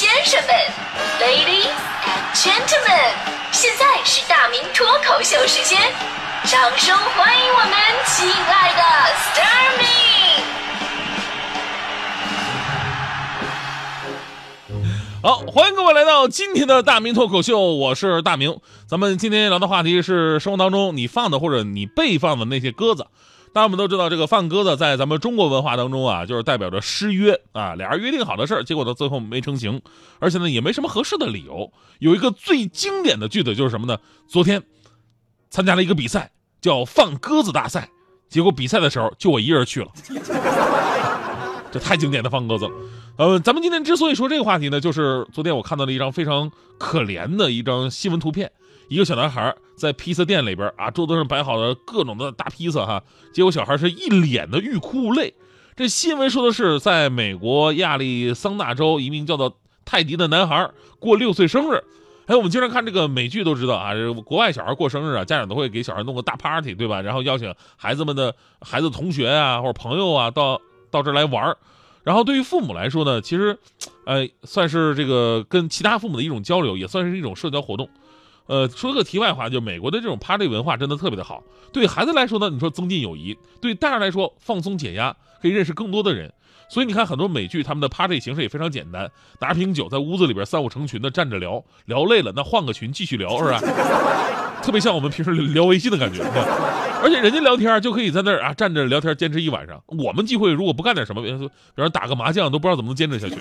先生们，Ladies and Gentlemen，现在是大明脱口秀时间，掌声欢迎我们亲爱的 s t a r m y 好，欢迎各位来到今天的大明脱口秀，我是大明。咱们今天聊的话题是生活当中你放的或者你被放的那些鸽子。大家，我们都知道这个放鸽子在咱们中国文化当中啊，就是代表着失约啊，俩人约定好的事儿，结果到最后没成行，而且呢也没什么合适的理由。有一个最经典的句子就是什么呢？昨天参加了一个比赛，叫放鸽子大赛，结果比赛的时候就我一人去了，这太经典的放鸽子了。呃，咱们今天之所以说这个话题呢，就是昨天我看到了一张非常可怜的一张新闻图片。一个小男孩在披萨店里边啊，桌子上摆好了各种的大披萨哈，结果小孩是一脸的欲哭无泪。这新闻说的是，在美国亚利桑那州，一名叫做泰迪的男孩过六岁生日。哎，我们经常看这个美剧都知道啊，国外小孩过生日啊，家长都会给小孩弄个大 party，对吧？然后邀请孩子们的孩子同学啊或者朋友啊到到这儿来玩儿然后对于父母来说呢，其实，呃，算是这个跟其他父母的一种交流，也算是一种社交活动。呃，说个题外话，就美国的这种 party 文化真的特别的好。对孩子来说呢，你说增进友谊；对大人来说，放松解压，可以认识更多的人。所以你看，很多美剧他们的 party 形式也非常简单，拿瓶酒在屋子里边三五成群的站着聊，聊累了那换个群继续聊，是吧？特别像我们平时聊微信的感觉。而且人家聊天就可以在那儿啊站着聊天，坚持一晚上。我们聚会如果不干点什么，比如说比如打个麻将，都不知道怎么能坚持下去。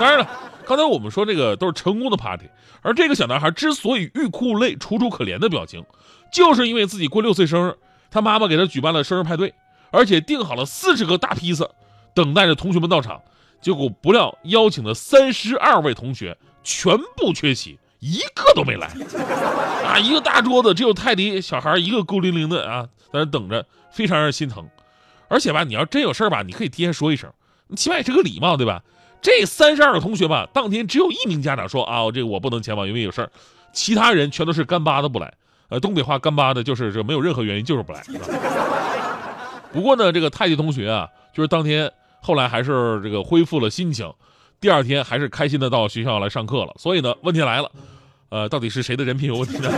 当然了。刚才我们说这个都是成功的 party，而这个小男孩之所以欲哭无泪、楚楚可怜的表情，就是因为自己过六岁生日，他妈妈给他举办了生日派对，而且订好了四十个大披萨，等待着同学们到场。结果不料邀请的三十二位同学全部缺席，一个都没来。啊，一个大桌子只有泰迪小孩一个孤零零的啊，在那等着，非常让人心疼。而且吧，你要真有事吧，你可以提前说一声，你起码也是个礼貌，对吧？这三十二个同学吧，当天只有一名家长说啊，我这个我不能前往，因为有事儿。其他人全都是干巴的不来。呃，东北话干巴的就是这没有任何原因，就是不来。不过呢，这个泰迪同学啊，就是当天后来还是这个恢复了心情，第二天还是开心的到学校来上课了。所以呢，问题来了，呃，到底是谁的人品有问题呢？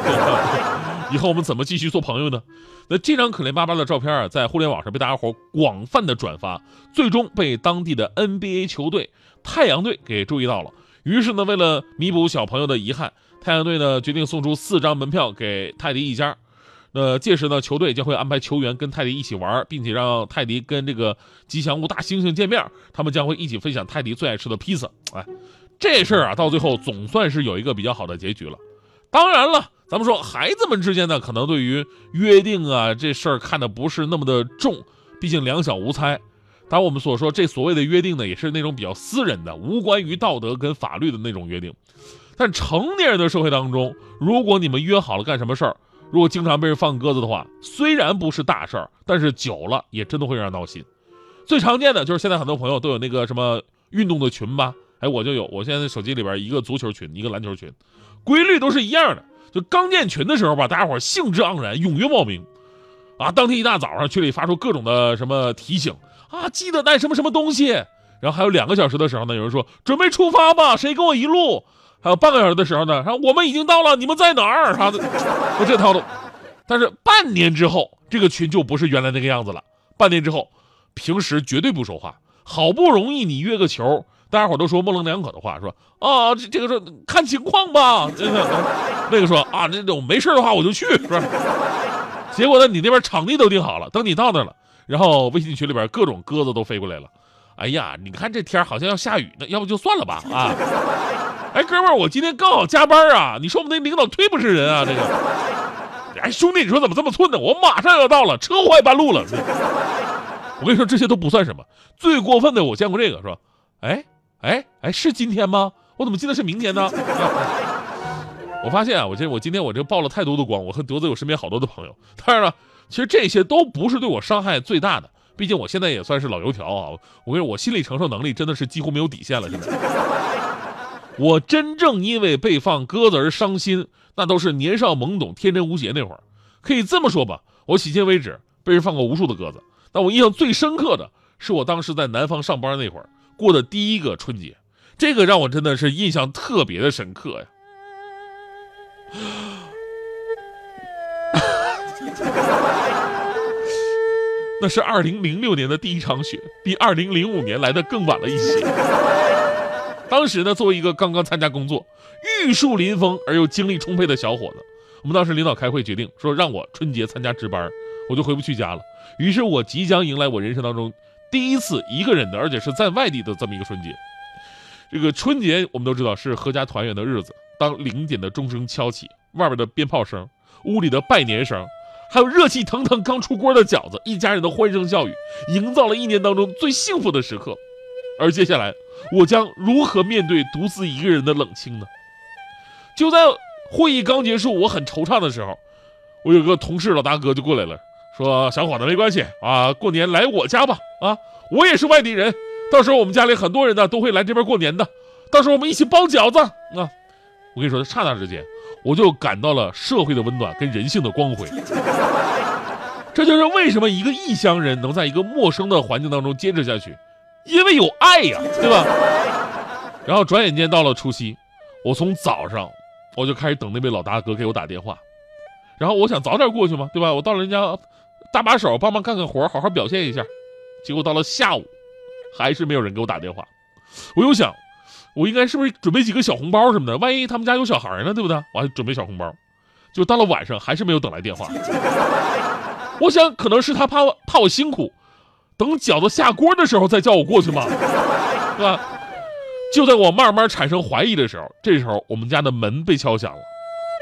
以后我们怎么继续做朋友呢？那这张可怜巴巴的照片啊，在互联网上被大家伙广泛的转发，最终被当地的 NBA 球队。太阳队给注意到了，于是呢，为了弥补小朋友的遗憾，太阳队呢决定送出四张门票给泰迪一家。那届时呢，球队将会安排球员跟泰迪一起玩，并且让泰迪跟这个吉祥物大猩猩见面，他们将会一起分享泰迪最爱吃的披萨。哎，这事儿啊，到最后总算是有一个比较好的结局了。当然了，咱们说孩子们之间呢，可能对于约定啊这事儿看的不是那么的重，毕竟两小无猜。当然我们所说这所谓的约定呢，也是那种比较私人的、无关于道德跟法律的那种约定。但成年人的社会当中，如果你们约好了干什么事儿，如果经常被人放鸽子的话，虽然不是大事儿，但是久了也真的会让人闹心。最常见的就是现在很多朋友都有那个什么运动的群吧？哎，我就有，我现在手机里边一个足球群，一个篮球群，规律都是一样的。就刚建群的时候吧，大家伙兴致盎然，踊跃报名。啊，当天一大早上群里发出各种的什么提醒。啊，记得带什么什么东西。然后还有两个小时的时候呢，有人说准备出发吧，谁跟我一路？还有半个小时的时候呢，说我们已经到了，你们在哪儿？啥的，就这套路。但是半年之后，这个群就不是原来那个样子了。半年之后，平时绝对不说话，好不容易你约个球，大家伙都说模棱两可的话，说啊，这这个说看情况吧。那个说啊，这种没事的话我就去，是吧？结果呢，你那边场地都定好了，等你到那了。然后微信群里边各种鸽子都飞过来了，哎呀，你看这天好像要下雨呢，要不就算了吧啊！哎，哥们儿，我今天刚好加班啊，你说我们那领导忒不是人啊，这个！哎，兄弟，你说怎么这么寸呢？我马上要到了，车坏半路了。我跟你说，这些都不算什么，最过分的我见过这个，是吧？哎哎哎，是今天吗？我怎么记得是明天呢？我发现啊，我这我今天我这爆了太多的光，我和得罪我身边好多的朋友。当然了。其实这些都不是对我伤害最大的，毕竟我现在也算是老油条啊。我跟你说，我心理承受能力真的是几乎没有底线了。现在，我真正因为被放鸽子而伤心，那都是年少懵懂、天真无邪那会儿。可以这么说吧，我迄今为止被人放过无数的鸽子，但我印象最深刻的是我当时在南方上班那会儿过的第一个春节。这个让我真的是印象特别的深刻呀。那是二零零六年的第一场雪，比二零零五年来的更晚了一些。当时呢，作为一个刚刚参加工作、玉树临风而又精力充沛的小伙子，我们当时领导开会决定说让我春节参加值班，我就回不去家了。于是我即将迎来我人生当中第一次一个人的，而且是在外地的这么一个春节。这个春节我们都知道是阖家团圆的日子，当零点的钟声敲起，外边的鞭炮声，屋里的拜年声。还有热气腾腾刚出锅的饺子，一家人的欢声笑语，营造了一年当中最幸福的时刻。而接下来，我将如何面对独自一个人的冷清呢？就在会议刚结束，我很惆怅的时候，我有个同事老大哥就过来了，说：“小伙子，没关系啊，过年来我家吧。啊，我也是外地人，到时候我们家里很多人呢都会来这边过年的，到时候我们一起包饺子啊。”我跟你说，刹那之间。我就感到了社会的温暖跟人性的光辉，这就是为什么一个异乡人能在一个陌生的环境当中坚持下去，因为有爱呀，对吧？然后转眼间到了除夕，我从早上我就开始等那位老大哥给我打电话，然后我想早点过去嘛，对吧？我到了人家搭把手，帮忙干干活，好好表现一下。结果到了下午，还是没有人给我打电话，我又想。我应该是不是准备几个小红包什么的？万一他们家有小孩呢，对不对？我还准备小红包，就到了晚上还是没有等来电话。我想可能是他怕我怕我辛苦，等饺子下锅的时候再叫我过去嘛，是吧？就在我慢慢产生怀疑的时候，这时候我们家的门被敲响了。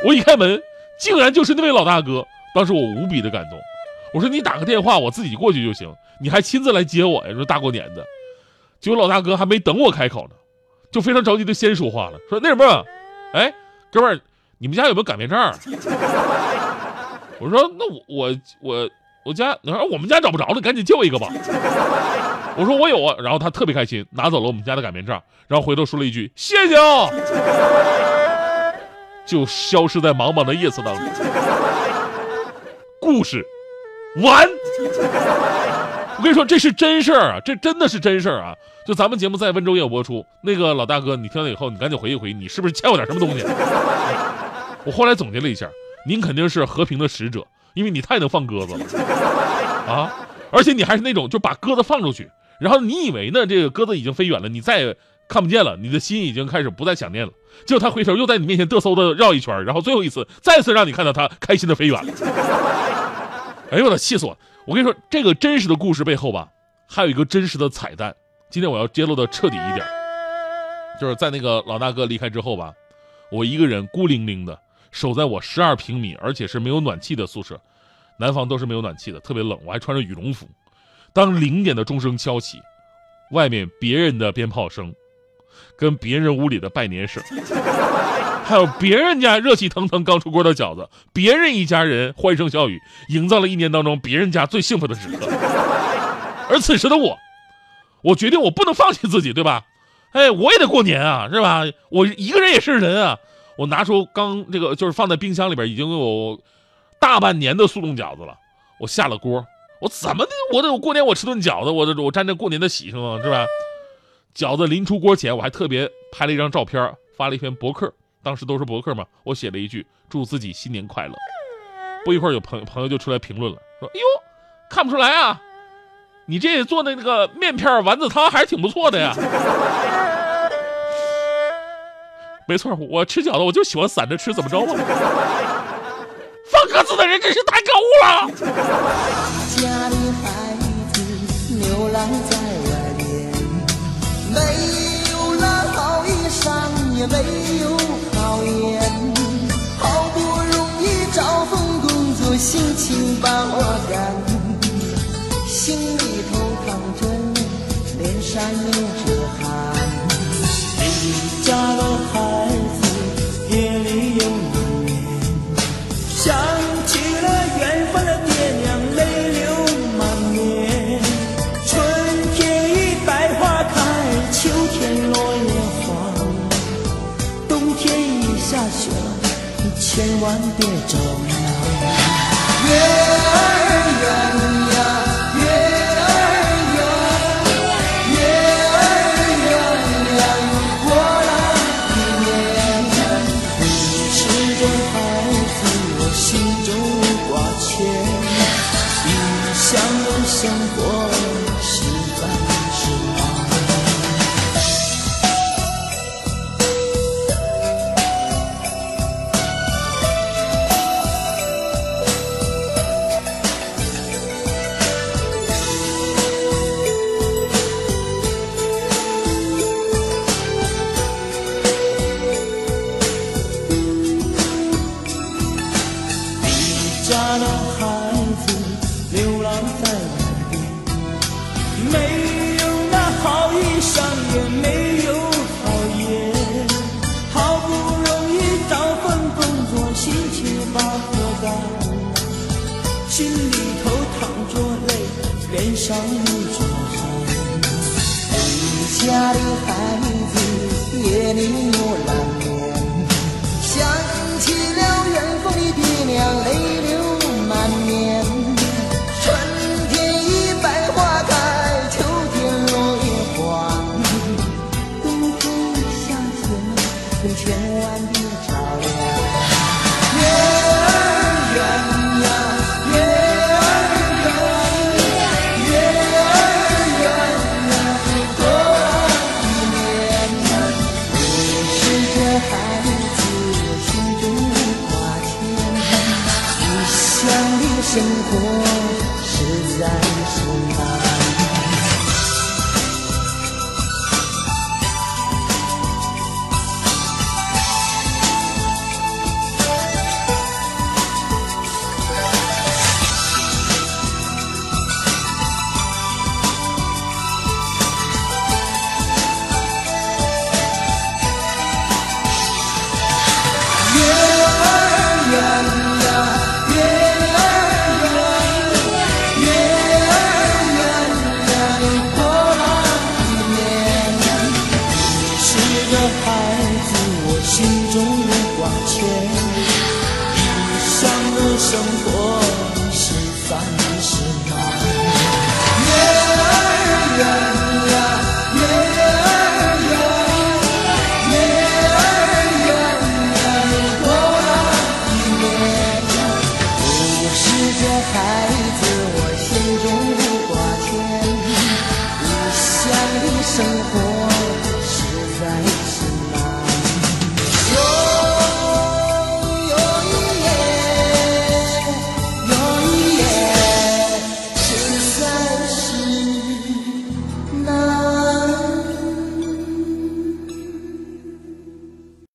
我一开门，竟然就是那位老大哥。当时我无比的感动，我说你打个电话，我自己过去就行，你还亲自来接我呀？说大过年的，结果老大哥还没等我开口呢。就非常着急的先说话了，说那什么，哎，哥们儿，你们家有没有擀面杖？我说那我我我我家，他说我们家找不着了，赶紧借一个吧。我说我有啊，然后他特别开心，拿走了我们家的擀面杖，然后回头说了一句谢谢啊，就消失在茫茫的夜色当中。故事完。我跟你说，这是真事儿啊，这真的是真事儿啊！就咱们节目在温州也有播出，那个老大哥，你听了以后，你赶紧回忆回忆，你是不是欠我点什么东西？我后来总结了一下，您肯定是和平的使者，因为你太能放鸽子了啊！而且你还是那种就把鸽子放出去，然后你以为呢，这个鸽子已经飞远了，你再也看不见了，你的心已经开始不再想念了，结果他回头又在你面前嘚嗖的绕一圈，然后最后一次再次让你看到他开心的飞远了。哎呦我的气死我！我跟你说，这个真实的故事背后吧，还有一个真实的彩蛋。今天我要揭露的彻底一点，就是在那个老大哥离开之后吧，我一个人孤零零的守在我十二平米，而且是没有暖气的宿舍。南方都是没有暖气的，特别冷，我还穿着羽绒服。当零点的钟声敲起，外面别人的鞭炮声，跟别人屋里的拜年声。还有别人家热气腾腾刚出锅的饺子，别人一家人欢声笑语，营造了一年当中别人家最幸福的时刻。而此时的我，我决定我不能放弃自己，对吧？哎，我也得过年啊，是吧？我一个人也是人啊。我拿出刚这个就是放在冰箱里边已经有大半年的速冻饺子了，我下了锅，我怎么的我得我过年我吃顿饺子，我我沾着过年的喜庆啊，是吧？饺子临出锅前，我还特别拍了一张照片，发了一篇博客。当时都是博客嘛，我写了一句祝自己新年快乐。不一会儿有朋友朋友就出来评论了，说：“哎呦，看不出来啊，你这做的那个面片丸子汤还是挺不错的呀。”没错，我吃饺子我就喜欢散着吃，怎么着嘛？放鸽子的人真是太可恶了。没有了好衣裳，也没有好言。好不容易找份工作，心情把我干，心里头淌着泪，脸上有。雪，你千万别着凉。下的孩子流浪在外边没有那好衣裳也没有好烟好不容易找份工作辛情把活干心里头淌着泪脸上流着汗家的孩子夜里又难心中的挂牵，异乡的生活是烦。